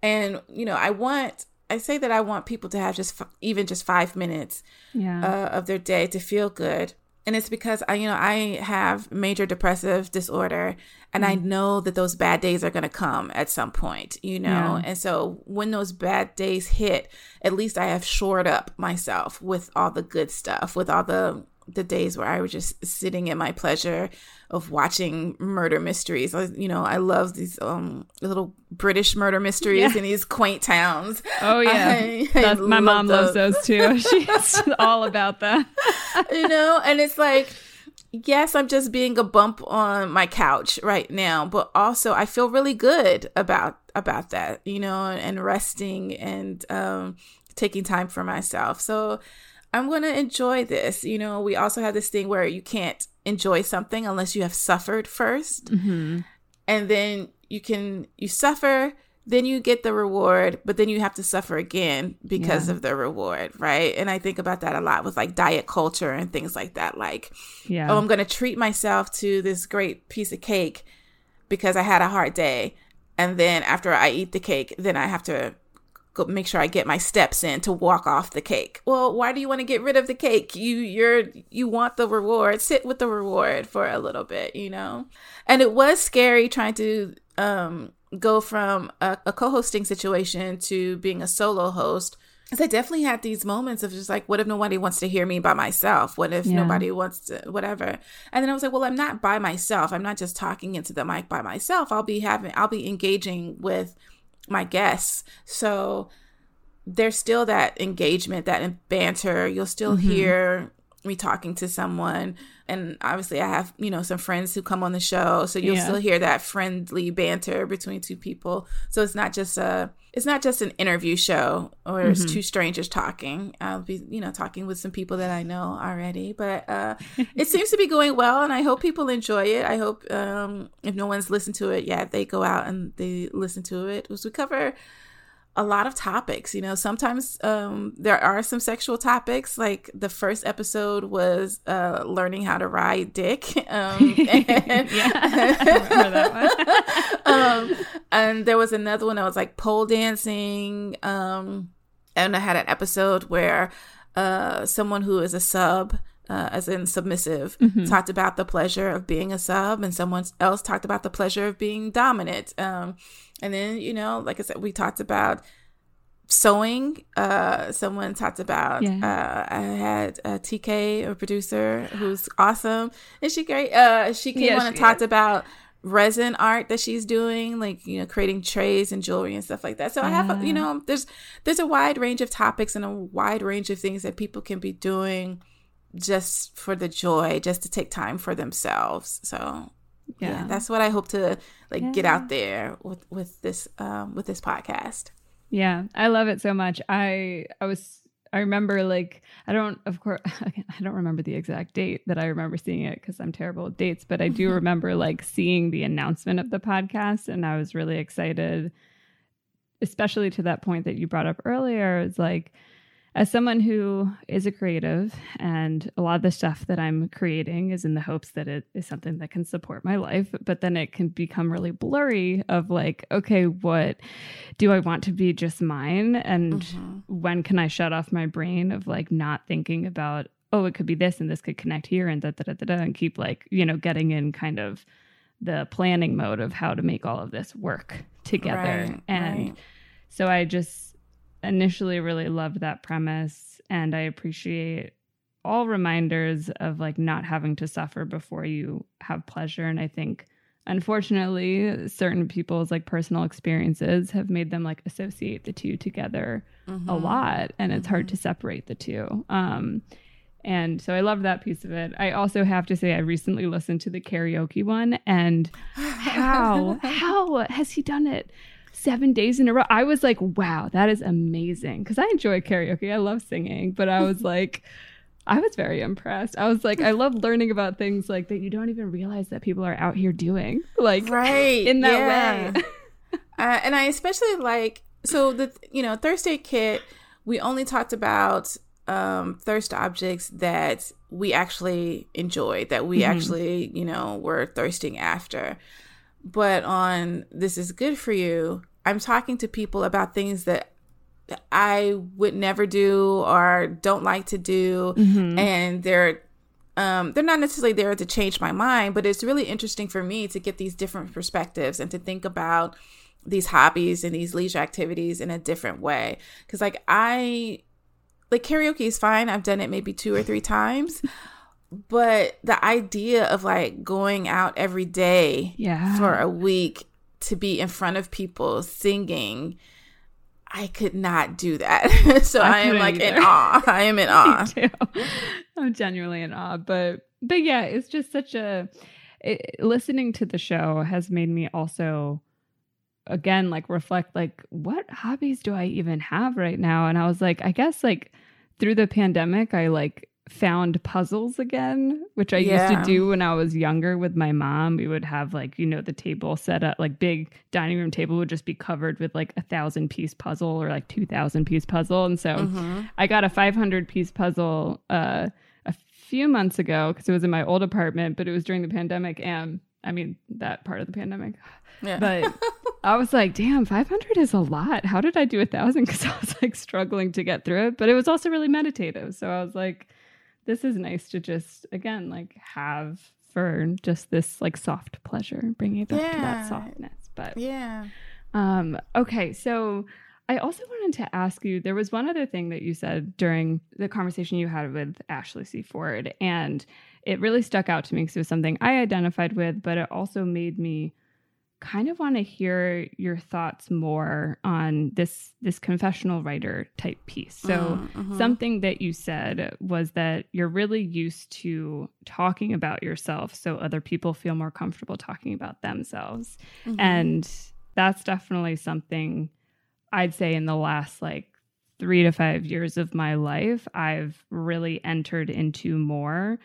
And, you know, I want, I say that I want people to have just f- even just five minutes yeah. uh, of their day to feel good and it's because I, you know, I have major depressive disorder, and mm. I know that those bad days are going to come at some point, you know. Yeah. And so when those bad days hit, at least I have shored up myself with all the good stuff, with all the the days where I was just sitting in my pleasure of watching murder mysteries. You know, I love these um little British murder mysteries yeah. in these quaint towns. Oh yeah, I, I my mom those. loves those too. She's all about that. you know, and it's like. Yes, I'm just being a bump on my couch right now, but also I feel really good about about that, you know, and resting and um taking time for myself. So I'm going to enjoy this. You know, we also have this thing where you can't enjoy something unless you have suffered 1st mm-hmm. And then you can, you suffer, then you get the reward, but then you have to suffer again because yeah. of the reward, right? And I think about that a lot with like diet culture and things like that. Like, yeah. oh, I'm going to treat myself to this great piece of cake because I had a hard day. And then after I eat the cake, then I have to go make sure I get my steps in to walk off the cake. Well, why do you want to get rid of the cake? You you're you want the reward. Sit with the reward for a little bit, you know. And it was scary trying to um go from a, a co-hosting situation to being a solo host. Because I definitely had these moments of just like, what if nobody wants to hear me by myself? What if yeah. nobody wants to, whatever? And then I was like, well, I'm not by myself. I'm not just talking into the mic by myself. I'll be having, I'll be engaging with my guests. So there's still that engagement, that banter. You'll still mm-hmm. hear me talking to someone. And obviously, I have, you know, some friends who come on the show. So you'll yeah. still hear that friendly banter between two people. So it's not just a, it's not just an interview show or mm-hmm. it's two strangers talking. I'll be, you know, talking with some people that I know already. But uh, it seems to be going well, and I hope people enjoy it. I hope um, if no one's listened to it yet, they go out and they listen to it. Because we cover a lot of topics. You know, sometimes um, there are some sexual topics. Like the first episode was uh, learning how to ride dick. Um, and, yeah, I remember that one. um, and there was another one that was like pole dancing. Um, and I had an episode where uh, someone who is a sub. Uh, as in submissive, mm-hmm. talked about the pleasure of being a sub, and someone else talked about the pleasure of being dominant. Um, and then, you know, like I said, we talked about sewing. Uh, someone talked about. Yeah. Uh, I had a TK, a producer, who's awesome, and she great. Uh, she came yeah, on and talked about resin art that she's doing, like you know, creating trays and jewelry and stuff like that. So I have, you know, there's there's a wide range of topics and a wide range of things that people can be doing just for the joy, just to take time for themselves. So yeah, yeah that's what I hope to like yeah. get out there with with this um with this podcast. Yeah, I love it so much. I I was I remember like I don't of course I don't remember the exact date that I remember seeing it because I'm terrible with dates, but I do remember like seeing the announcement of the podcast and I was really excited, especially to that point that you brought up earlier. It's like as someone who is a creative and a lot of the stuff that I'm creating is in the hopes that it is something that can support my life, but then it can become really blurry of like, okay, what do I want to be just mine? And mm-hmm. when can I shut off my brain of like not thinking about, oh, it could be this and this could connect here and da da da da, da and keep like, you know, getting in kind of the planning mode of how to make all of this work together. Right, and right. so I just initially really loved that premise and I appreciate all reminders of like not having to suffer before you have pleasure and I think unfortunately certain people's like personal experiences have made them like associate the two together mm-hmm. a lot and it's mm-hmm. hard to separate the two um and so I love that piece of it. I also have to say I recently listened to the karaoke one and how how has he done it? Seven days in a row. I was like, wow, that is amazing. Cause I enjoy karaoke. I love singing, but I was like, I was very impressed. I was like, I love learning about things like that you don't even realize that people are out here doing, like, right in that yeah. way. uh, and I especially like so the you know Thirst Aid Kit. We only talked about um, thirst objects that we actually enjoyed, that we mm-hmm. actually you know were thirsting after. But on This is Good for You, I'm talking to people about things that I would never do or don't like to do. Mm-hmm. And they're um, they're not necessarily there to change my mind, but it's really interesting for me to get these different perspectives and to think about these hobbies and these leisure activities in a different way. Cause like I like karaoke is fine. I've done it maybe two or three times but the idea of like going out every day yeah. for a week to be in front of people singing I could not do that. so I, I am like either. in awe. I am in awe. I'm genuinely in awe. But but yeah, it's just such a it, listening to the show has made me also again like reflect like what hobbies do I even have right now? And I was like, I guess like through the pandemic, I like found puzzles again, which I yeah. used to do when I was younger with my mom. We would have like, you know, the table set up, like big dining room table would just be covered with like a thousand piece puzzle or like 2000 piece puzzle. And so mm-hmm. I got a 500 piece puzzle uh, a few months ago because it was in my old apartment, but it was during the pandemic. And I mean, that part of the pandemic. Yeah. But I was like, damn, 500 is a lot. How did I do a thousand? Because I was like struggling to get through it. But it was also really meditative. So I was like, this is nice to just again like have for just this like soft pleasure, bringing it back yeah. to that softness. But yeah. Um. Okay. So I also wanted to ask you. There was one other thing that you said during the conversation you had with Ashley C. Ford, and it really stuck out to me because it was something I identified with, but it also made me kind of want to hear your thoughts more on this this confessional writer type piece. So mm-hmm. something that you said was that you're really used to talking about yourself so other people feel more comfortable talking about themselves. Mm-hmm. And that's definitely something I'd say in the last like 3 to 5 years of my life I've really entered into more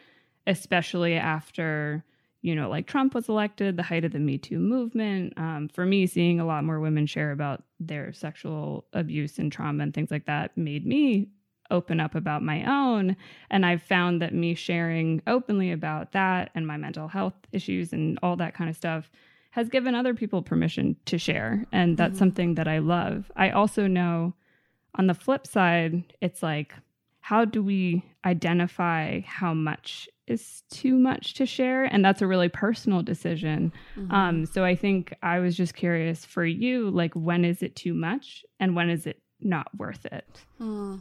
especially after you know, like Trump was elected, the height of the Me Too movement. Um, for me, seeing a lot more women share about their sexual abuse and trauma and things like that made me open up about my own. And I've found that me sharing openly about that and my mental health issues and all that kind of stuff has given other people permission to share. And that's mm-hmm. something that I love. I also know on the flip side, it's like, how do we identify how much is too much to share and that's a really personal decision mm-hmm. um so i think i was just curious for you like when is it too much and when is it not worth it hmm.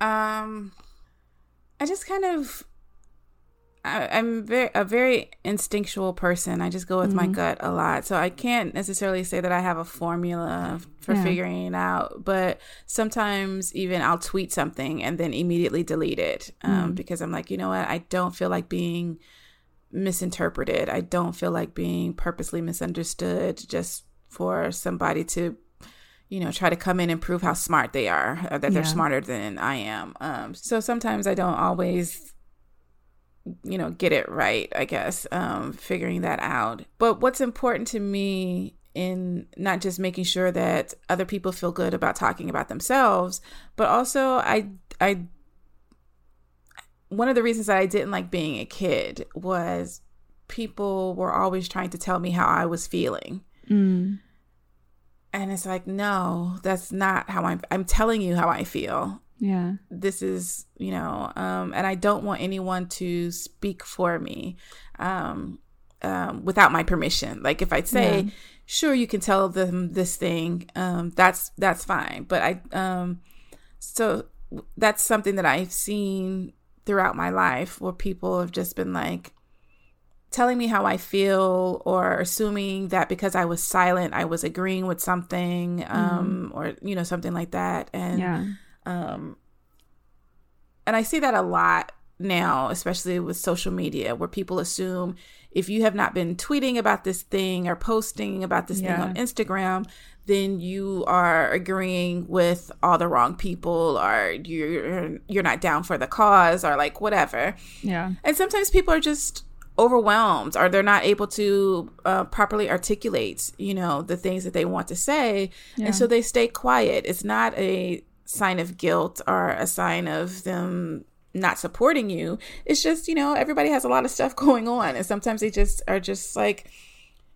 um i just kind of I, am very a very instinctual person. I just go with mm-hmm. my gut a lot, so I can't necessarily say that I have a formula for yeah. figuring it out. But sometimes even I'll tweet something and then immediately delete it um, mm-hmm. because I'm like, you know what? I don't feel like being misinterpreted. I don't feel like being purposely misunderstood just for somebody to you know, try to come in and prove how smart they are, or that they're smarter than I am. Um, so sometimes I don't always, you know, get it right, I guess, um, figuring that out. But what's important to me in not just making sure that other people feel good about talking about themselves, but also I, I, one of the reasons that I didn't like being a kid was people were always trying to tell me how I was feeling. Mm and it's like no that's not how i'm i'm telling you how i feel yeah this is you know um and i don't want anyone to speak for me um um without my permission like if i say yeah. sure you can tell them this thing um that's that's fine but i um so that's something that i've seen throughout my life where people have just been like telling me how I feel or assuming that because I was silent, I was agreeing with something, um, mm. or, you know, something like that. And, yeah. Um, and I see that a lot now, especially with social media, where people assume if you have not been tweeting about this thing or posting about this yeah. thing on Instagram, then you are agreeing with all the wrong people or you're you're not down for the cause or like whatever. Yeah. And sometimes people are just overwhelmed or they're not able to uh, properly articulate you know the things that they want to say yeah. and so they stay quiet it's not a sign of guilt or a sign of them not supporting you. It's just you know everybody has a lot of stuff going on and sometimes they just are just like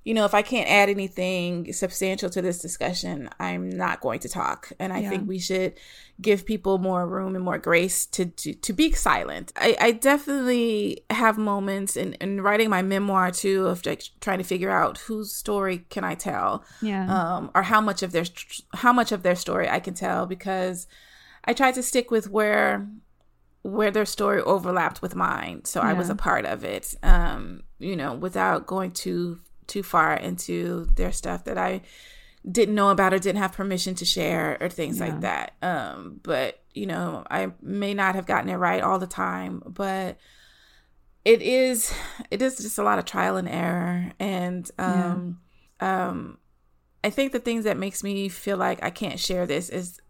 you know, if I can't add anything substantial to this discussion, I'm not going to talk. And I yeah. think we should give people more room and more grace to to, to be silent. I, I definitely have moments in, in writing my memoir too of like trying to figure out whose story can I tell, yeah, um, or how much of their how much of their story I can tell because I tried to stick with where where their story overlapped with mine, so yeah. I was a part of it. Um, you know, without going too too far into their stuff that I didn't know about or didn't have permission to share or things yeah. like that. Um, but you know, I may not have gotten it right all the time, but it is it is just a lot of trial and error and um yeah. um I think the things that makes me feel like I can't share this is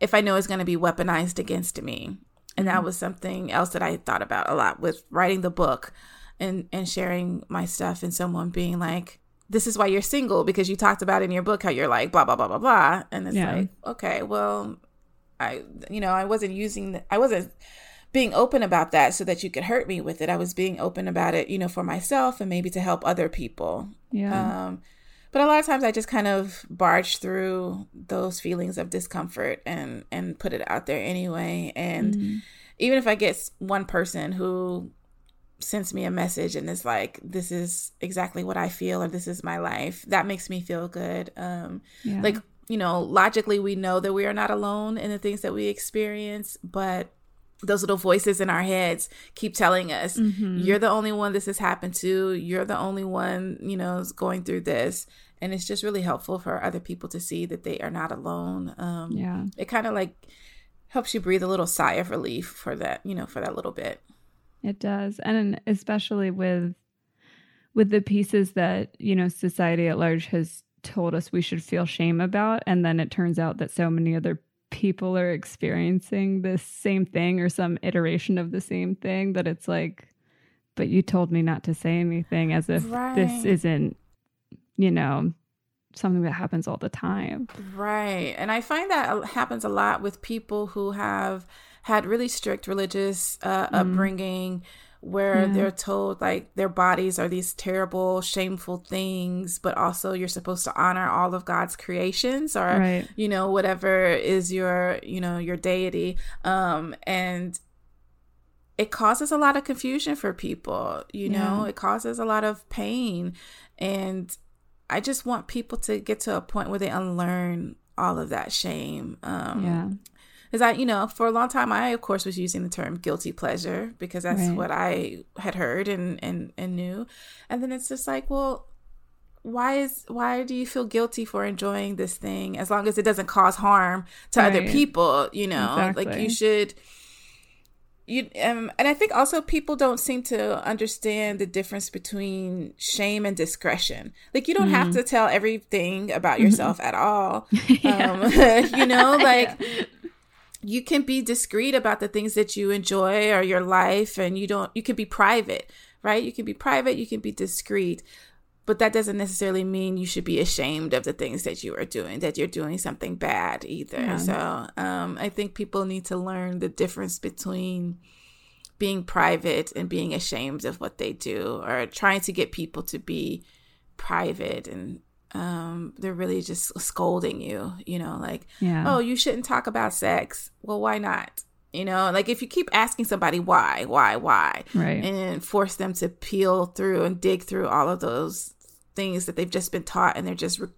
if I know it's going to be weaponized against me. And mm-hmm. that was something else that I thought about a lot with writing the book and and sharing my stuff and someone being like this is why you're single because you talked about in your book how you're like blah blah blah blah blah. And it's yeah. like okay well i you know i wasn't using the, i wasn't being open about that so that you could hurt me with it. I was being open about it you know for myself and maybe to help other people. Yeah. Um but a lot of times i just kind of barge through those feelings of discomfort and and put it out there anyway. And mm-hmm. even if i get one person who sends me a message and is like this is exactly what i feel or this is my life. That makes me feel good um yeah. like you know logically we know that we are not alone in the things that we experience but those little voices in our heads keep telling us mm-hmm. you're the only one this has happened to. You're the only one you know is going through this. And it's just really helpful for other people to see that they are not alone um yeah. it kind of like helps you breathe a little sigh of relief for that you know for that little bit it does. And especially with with the pieces that, you know, society at large has told us we should feel shame about and then it turns out that so many other people are experiencing this same thing or some iteration of the same thing that it's like but you told me not to say anything as if right. this isn't you know something that happens all the time right and i find that happens a lot with people who have had really strict religious uh, mm. upbringing where yeah. they're told like their bodies are these terrible shameful things but also you're supposed to honor all of god's creations or right. you know whatever is your you know your deity um and it causes a lot of confusion for people you yeah. know it causes a lot of pain and i just want people to get to a point where they unlearn all of that shame um yeah is that you know for a long time i of course was using the term guilty pleasure because that's right. what i had heard and, and and knew and then it's just like well why is why do you feel guilty for enjoying this thing as long as it doesn't cause harm to right. other people you know exactly. like you should you um, and I think also people don't seem to understand the difference between shame and discretion. Like you don't mm-hmm. have to tell everything about mm-hmm. yourself mm-hmm. at all. Um, you know, like yeah. You can be discreet about the things that you enjoy or your life, and you don't. You can be private, right? You can be private. You can be discreet but that doesn't necessarily mean you should be ashamed of the things that you are doing that you're doing something bad either yeah. so um, i think people need to learn the difference between being private and being ashamed of what they do or trying to get people to be private and um, they're really just scolding you you know like yeah. oh you shouldn't talk about sex well why not you know like if you keep asking somebody why why why right and force them to peel through and dig through all of those things that they've just been taught and they're just re-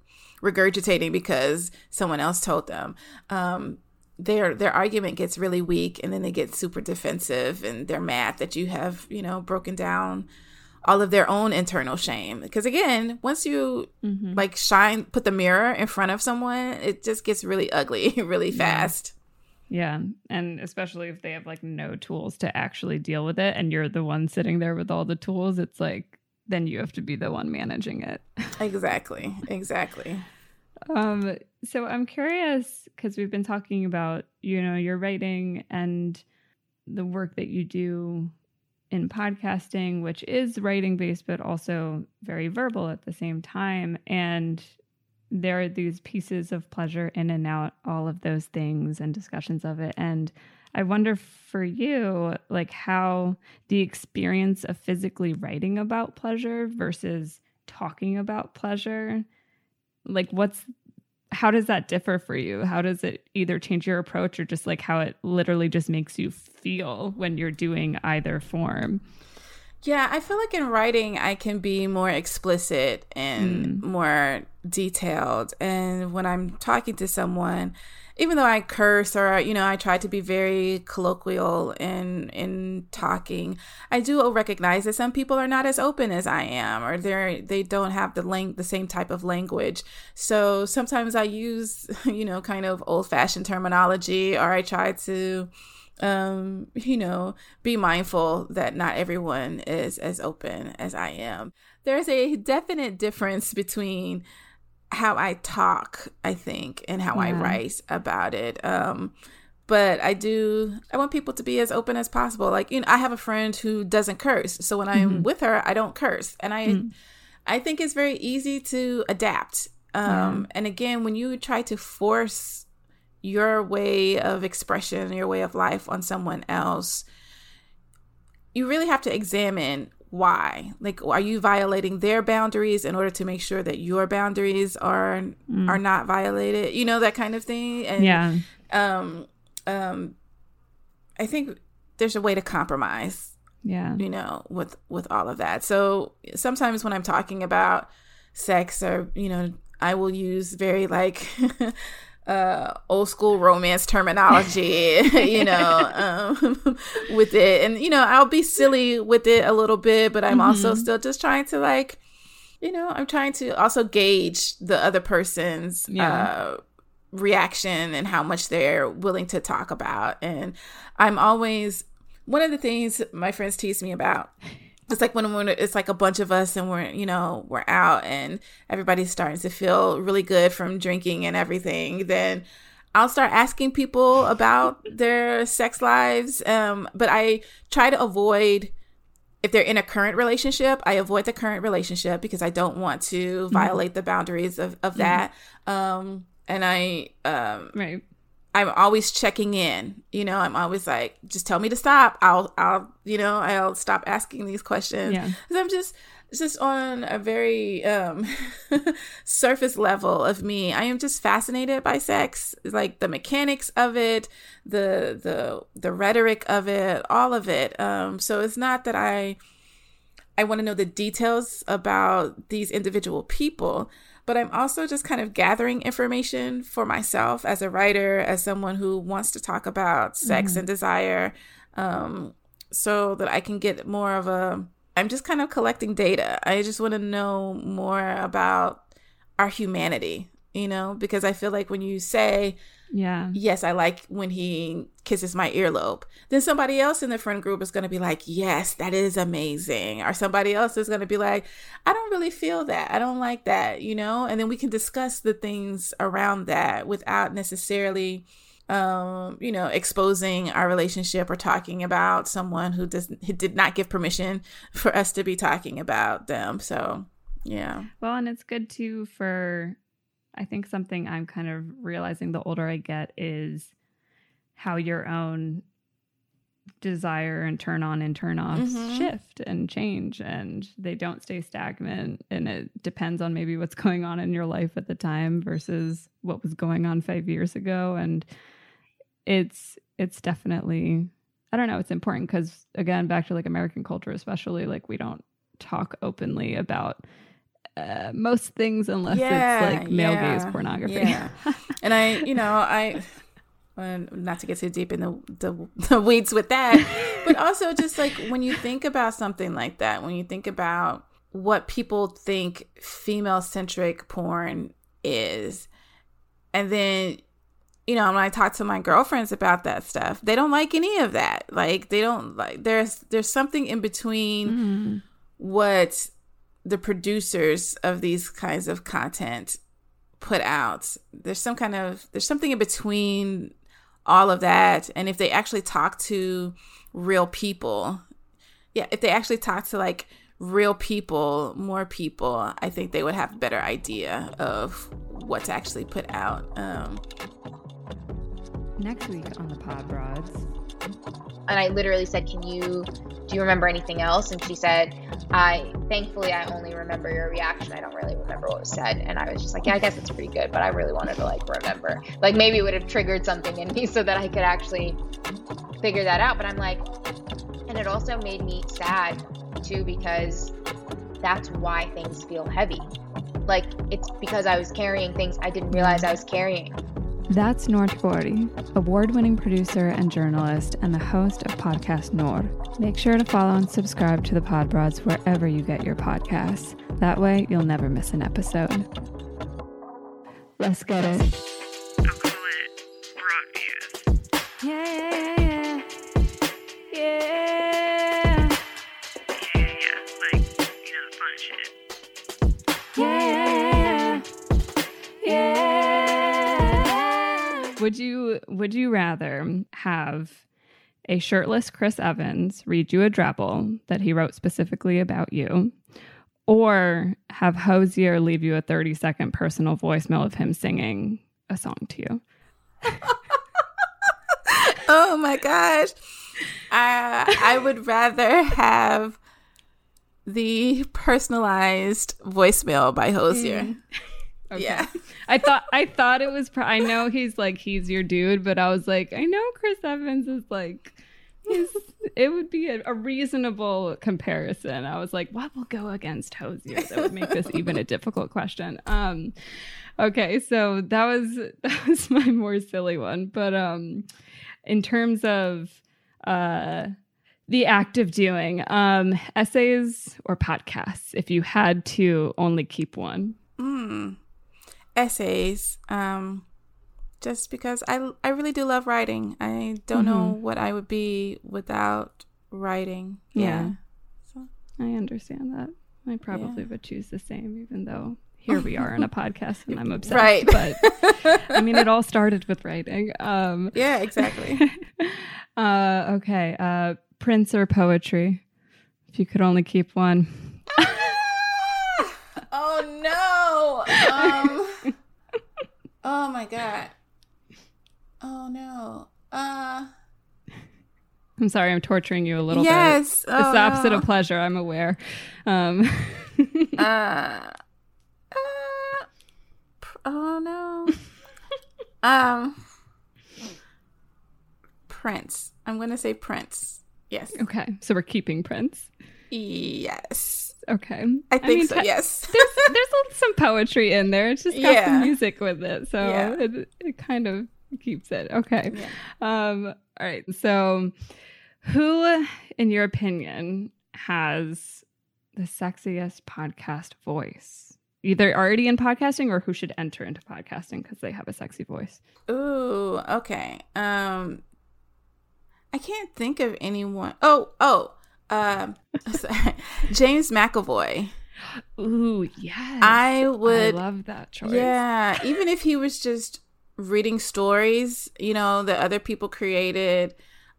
regurgitating because someone else told them. Um, their their argument gets really weak and then they get super defensive and they're mad that you have you know broken down all of their own internal shame because again once you mm-hmm. like shine put the mirror in front of someone it just gets really ugly really fast yeah. yeah and especially if they have like no tools to actually deal with it and you're the one sitting there with all the tools it's like then you have to be the one managing it. exactly. Exactly. Um, so I'm curious because we've been talking about, you know, your writing and the work that you do in podcasting, which is writing based, but also very verbal at the same time. And there are these pieces of pleasure in and out, all of those things and discussions of it. And I wonder for you, like how the experience of physically writing about pleasure versus talking about pleasure, like what's how does that differ for you? How does it either change your approach or just like how it literally just makes you feel when you're doing either form? Yeah, I feel like in writing I can be more explicit and mm. more detailed. And when I'm talking to someone, even though I curse or you know I try to be very colloquial in in talking, I do recognize that some people are not as open as I am, or they're they don't have the lang- the same type of language. So sometimes I use you know kind of old fashioned terminology, or I try to um you know be mindful that not everyone is as open as I am. There's a definite difference between how I talk, I think, and how yeah. I write about it. Um, but I do, I want people to be as open as possible. Like, you know, I have a friend who doesn't curse. So when I'm mm-hmm. with her, I don't curse. And I, mm-hmm. I think it's very easy to adapt. Um, yeah. And again, when you try to force your way of expression, your way of life on someone else, you really have to examine why? Like are you violating their boundaries in order to make sure that your boundaries are mm. are not violated? You know that kind of thing? And yeah. um um i think there's a way to compromise yeah. you know with with all of that. So sometimes when i'm talking about sex or you know i will use very like uh old school romance terminology you know um, with it and you know i'll be silly with it a little bit but i'm mm-hmm. also still just trying to like you know i'm trying to also gauge the other person's yeah. uh reaction and how much they're willing to talk about and i'm always one of the things my friends tease me about it's like when, when it's like a bunch of us and we're you know we're out and everybody's starting to feel really good from drinking and everything then i'll start asking people about their sex lives um, but i try to avoid if they're in a current relationship i avoid the current relationship because i don't want to mm-hmm. violate the boundaries of, of mm-hmm. that um, and i um, right I'm always checking in. You know, I'm always like, just tell me to stop. I'll, I'll, you know, I'll stop asking these questions. Yeah. I'm just, just on a very um, surface level of me. I am just fascinated by sex, like the mechanics of it, the the the rhetoric of it, all of it. Um, so it's not that I I want to know the details about these individual people, but I'm also just kind of gathering information for myself as a writer, as someone who wants to talk about sex mm-hmm. and desire, um, so that I can get more of a. I'm just kind of collecting data. I just want to know more about our humanity you know, because I feel like when you say, yeah, yes, I like when he kisses my earlobe, then somebody else in the friend group is going to be like, yes, that is amazing. Or somebody else is going to be like, I don't really feel that. I don't like that, you know? And then we can discuss the things around that without necessarily um, you know, exposing our relationship or talking about someone who does who did not give permission for us to be talking about them. So, yeah. Well, and it's good too for I think something I'm kind of realizing the older I get is how your own desire and turn on and turn off mm-hmm. shift and change and they don't stay stagnant and it depends on maybe what's going on in your life at the time versus what was going on 5 years ago and it's it's definitely I don't know, it's important cuz again back to like American culture especially like we don't talk openly about uh, most things unless yeah, it's like male yeah, gaze pornography. Yeah. and I, you know, I not to get too deep in the, the, the weeds with that, but also just like when you think about something like that, when you think about what people think female centric porn is, and then you know, when I talk to my girlfriends about that stuff, they don't like any of that. Like they don't like there's there's something in between mm-hmm. what the producers of these kinds of content put out. There's some kind of there's something in between all of that and if they actually talk to real people. Yeah, if they actually talk to like real people, more people, I think they would have a better idea of what to actually put out. Um, Next week on the Pod Broads. And I literally said, Can you do you remember anything else? And she said, I thankfully I only remember your reaction. I don't really remember what was said. And I was just like, Yeah, I guess it's pretty good, but I really wanted to like remember. Like maybe it would have triggered something in me so that I could actually figure that out. But I'm like and it also made me sad too because that's why things feel heavy. Like it's because I was carrying things I didn't realize I was carrying. That's Noor Tagouri, award winning producer and journalist, and the host of Podcast Noor. Make sure to follow and subscribe to the Pod Broads wherever you get your podcasts. That way, you'll never miss an episode. Let's get it. Would you would you rather have a shirtless Chris Evans read you a drabble that he wrote specifically about you, or have Hozier leave you a 30 second personal voicemail of him singing a song to you? oh my gosh. I I would rather have the personalized voicemail by Hozier. Mm. Okay. Yeah. I thought I thought it was. I know he's like he's your dude, but I was like, I know Chris Evans is like. It would be a, a, reasonable comparison. I was like, what will go against Hozier that would make this even a difficult question? Um, okay, so that was that was my more silly one. But um, in terms of uh, the act of doing um, essays or podcasts, if you had to only keep one. Mm essays um, just because I, I really do love writing. I don't mm-hmm. know what I would be without writing. Yeah. yeah. So. I understand that. I probably yeah. would choose the same, even though here we are in a podcast and I'm obsessed. Right. But I mean, it all started with writing. Um, yeah, exactly. uh, okay. Uh, Prince or poetry? If you could only keep one. oh no. Um, Oh my god. Oh no. Uh I'm sorry, I'm torturing you a little yes. bit. Yes. It's the opposite no. of pleasure, I'm aware. Um uh, uh Oh no. um Prince. I'm gonna say Prince. Yes. Okay. So we're keeping Prince. Yes. Okay. I think I mean, so, yes. there's there's some poetry in there. It's just got yeah. some music with it. So yeah. it, it kind of keeps it. Okay. Yeah. Um, all right. So who, in your opinion, has the sexiest podcast voice? either already in podcasting or who should enter into podcasting because they have a sexy voice. Ooh, okay. Um, I can't think of anyone. Oh, oh, um, James McAvoy. Ooh, yes. I would I love that choice. Yeah, even if he was just reading stories, you know, that other people created.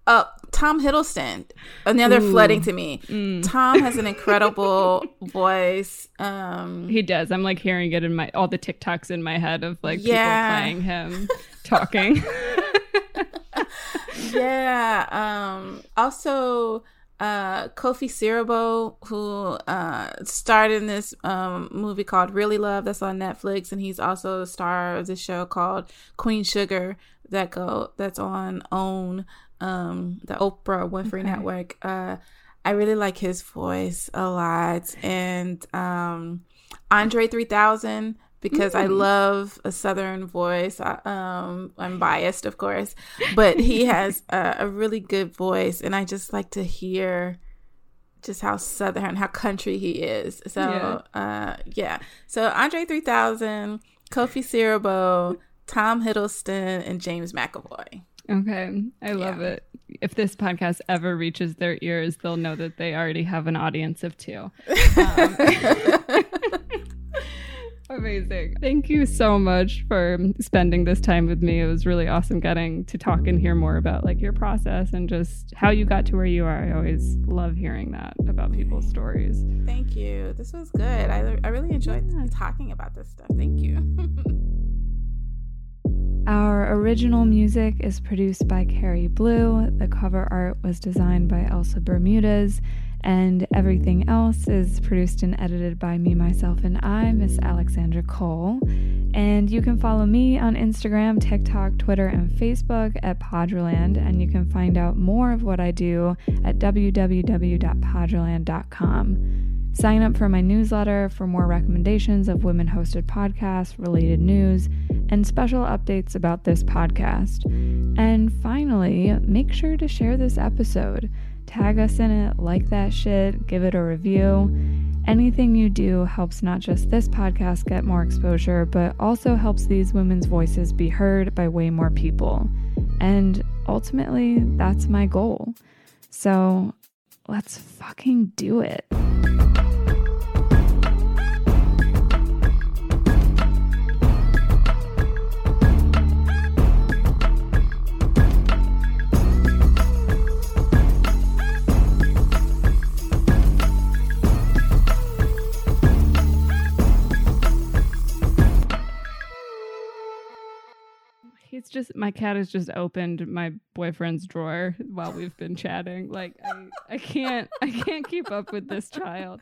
Uh, Tom Hiddleston, another Ooh. flooding to me. Mm. Tom has an incredible voice. Um, he does. I'm like hearing it in my all the TikToks in my head of like yeah. people playing him talking. yeah. Um, also, uh, Kofi Siriboe, who uh, starred in this um, movie called Really Love that's on Netflix, and he's also the star of this show called Queen Sugar that go that's on OWN, um, the Oprah Winfrey okay. Network. Uh, I really like his voice a lot, and um, Andre three thousand because mm. I love a Southern voice. I, um, I'm biased, of course, but he has a, a, really good voice, and I just like to hear just how Southern, how country he is. So, yeah, uh, yeah. So Andre 3000, Kofi Siriboe, Tom Hiddleston, and James McAvoy. Okay, I love yeah. it. If this podcast ever reaches their ears, they'll know that they already have an audience of two. Um, Amazing. Thank you so much for spending this time with me. It was really awesome getting to talk and hear more about like your process and just how you got to where you are. I always love hearing that about people's stories. Thank you. This was good. I, I really enjoyed yeah. talking about this stuff. Thank you. Our original music is produced by Kerry Blu. The cover art was designed by Elsa Bermudez and everything else is produced and edited by me, myself, and I, Miss Alexandra Cole. And you can follow me on Instagram, TikTok, Twitter, and Facebook at Poddraland, and you can find out more of what I do at www.poddraland.com. Sign up for my newsletter for more recommendations of women hosted podcasts, related news, and special updates about this podcast. And finally, make sure to share this episode tag us in it, like that shit, give it a review. Anything you do helps not just this podcast get more exposure, but also helps these women's voices be heard by way more people. And ultimately, that's my goal. So let's fucking do it. He's just my cat has just opened my boyfriend's drawer while we've been chatting. Like I, I can't I can't keep up with this child.